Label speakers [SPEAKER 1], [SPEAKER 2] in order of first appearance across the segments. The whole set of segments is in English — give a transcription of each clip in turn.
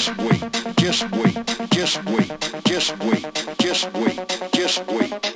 [SPEAKER 1] just wait, just wait, just wait, just wait, just wait, just wait,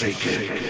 [SPEAKER 2] shaken.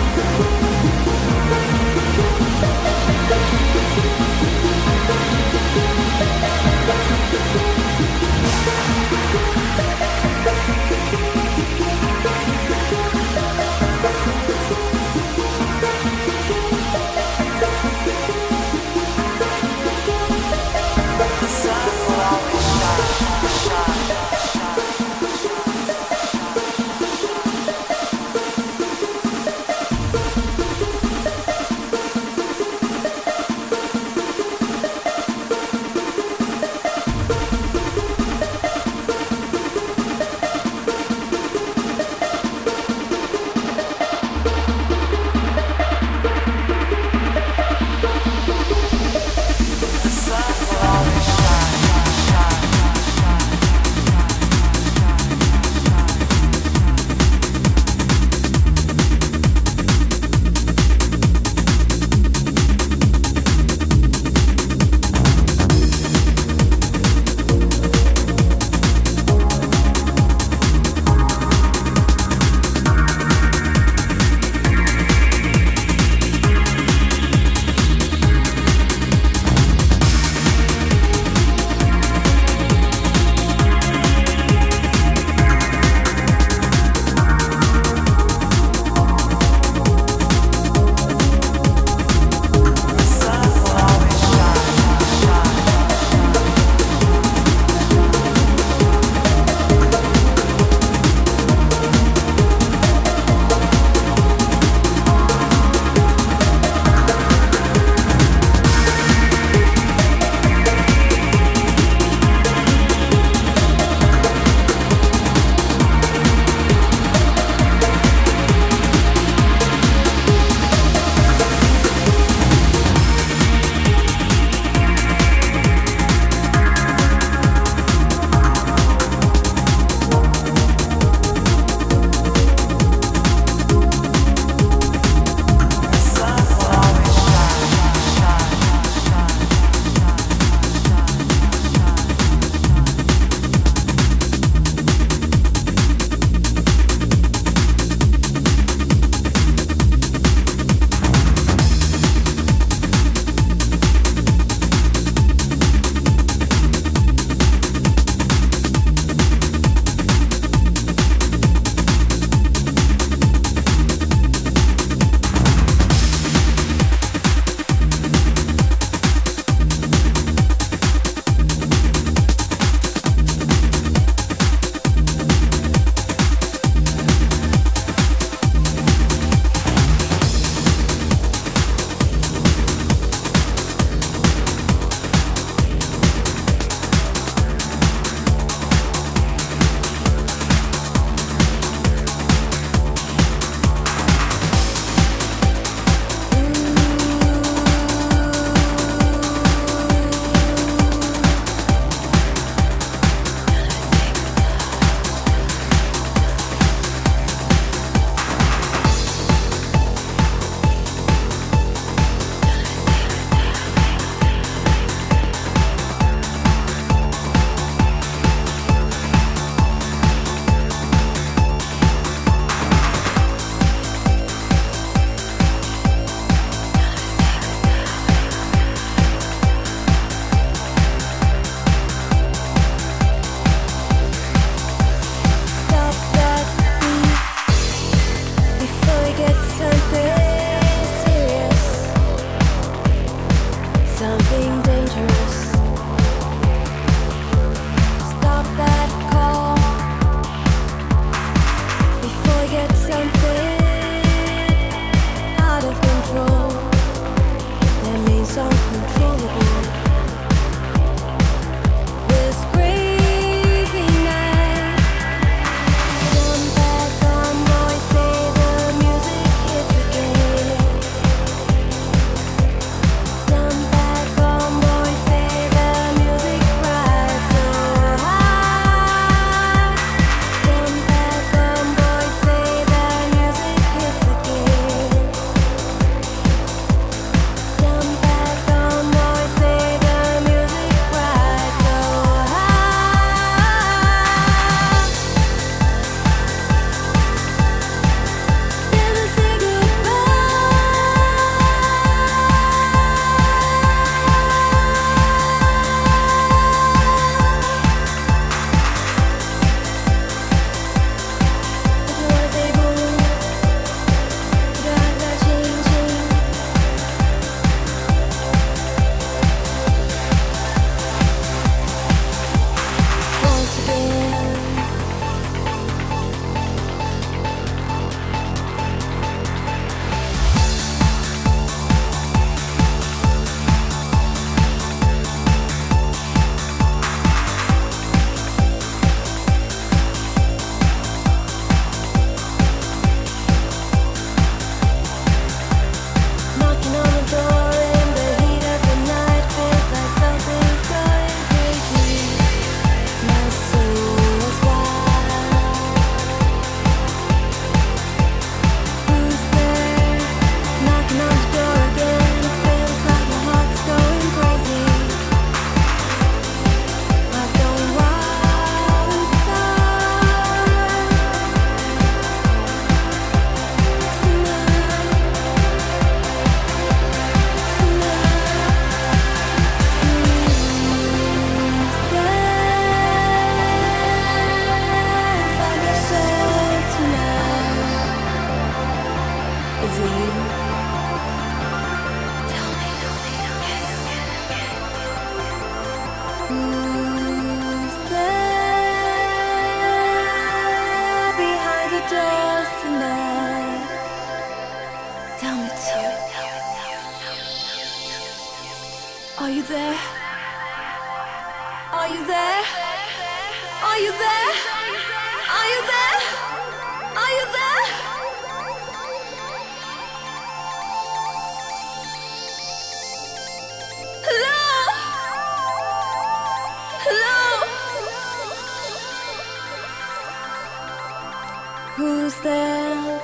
[SPEAKER 3] who's there.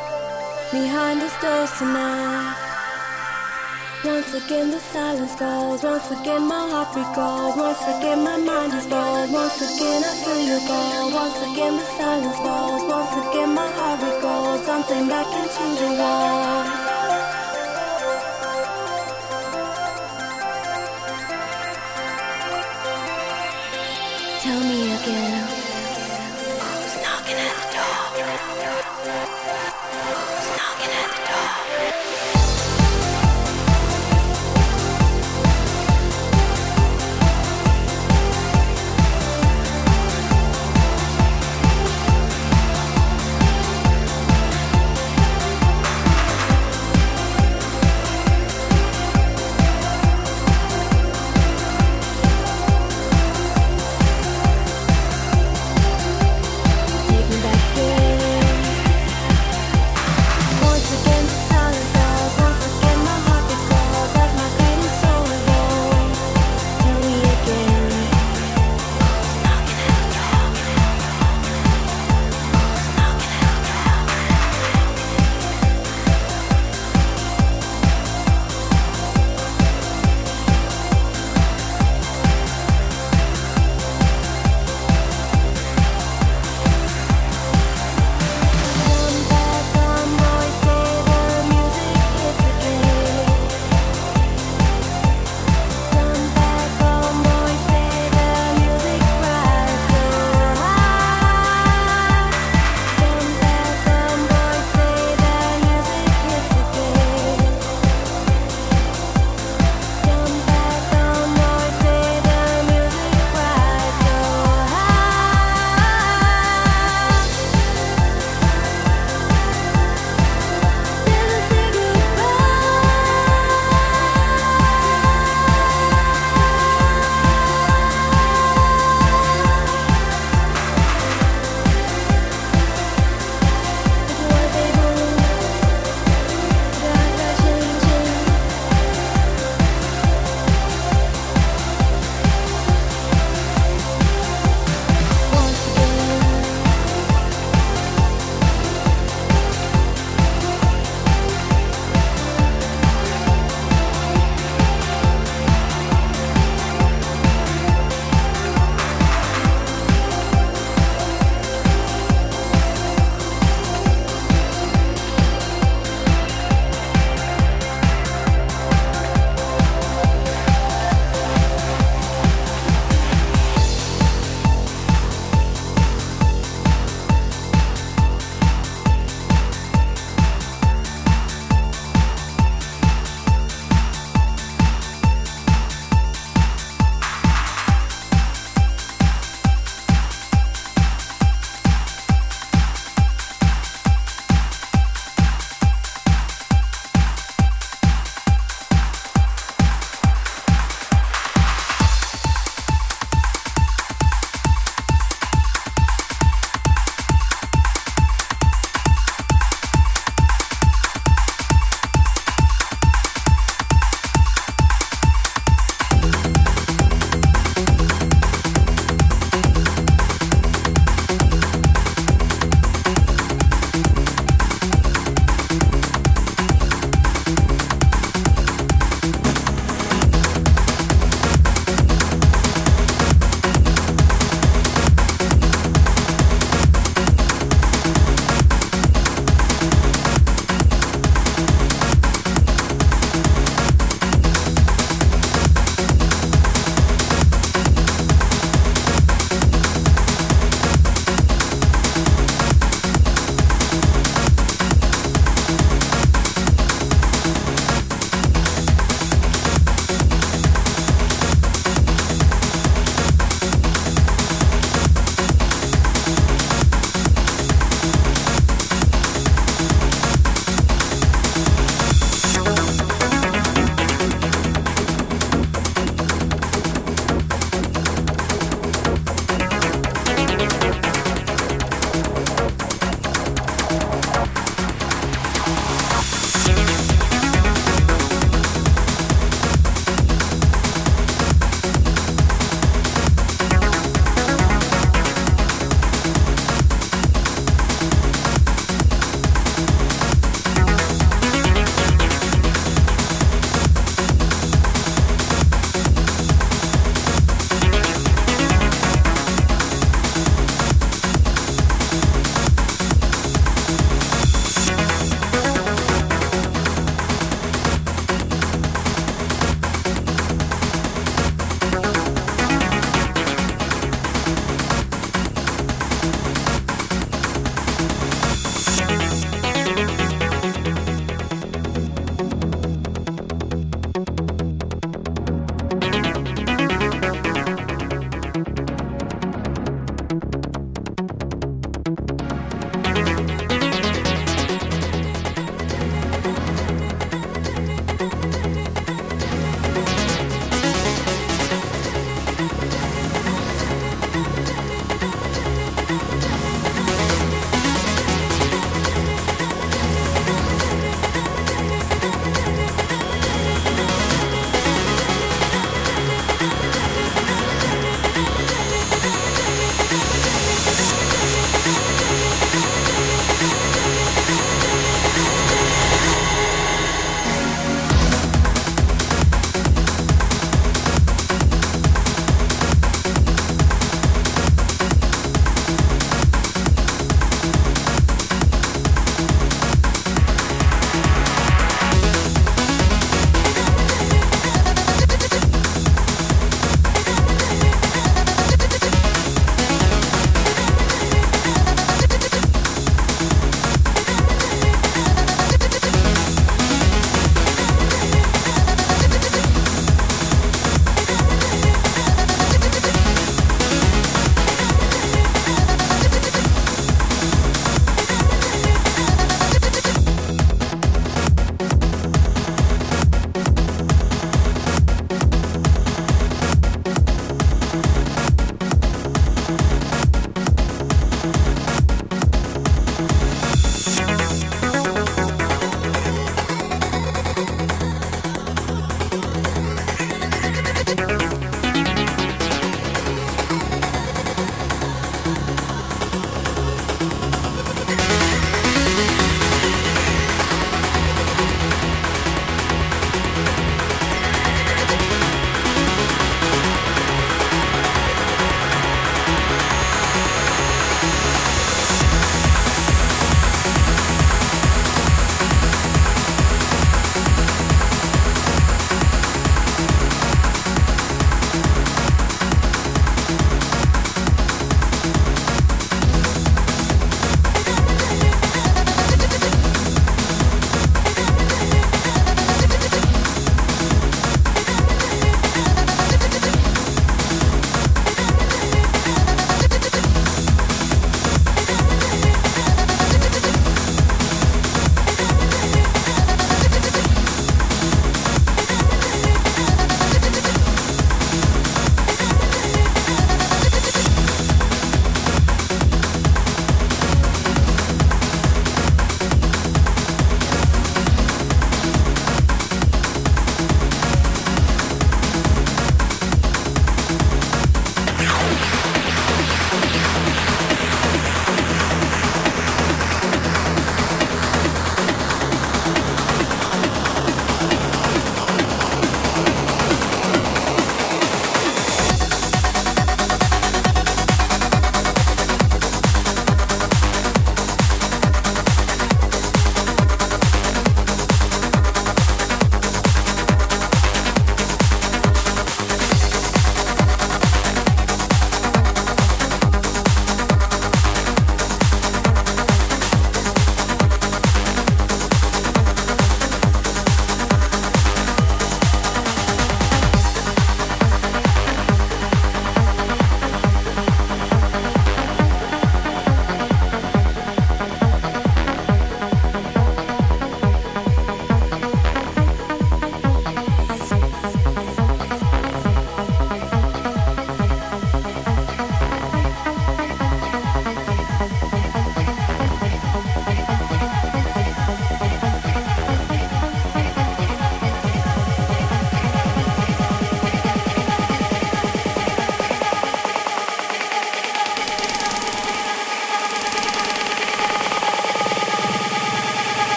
[SPEAKER 3] Behind these doors tonight. Once again the silence goes, once again my heart recalls, once again my mind is bold, once again I feel you go, once again the silence falls, once again my heart recalls, something back into the wall. at the door.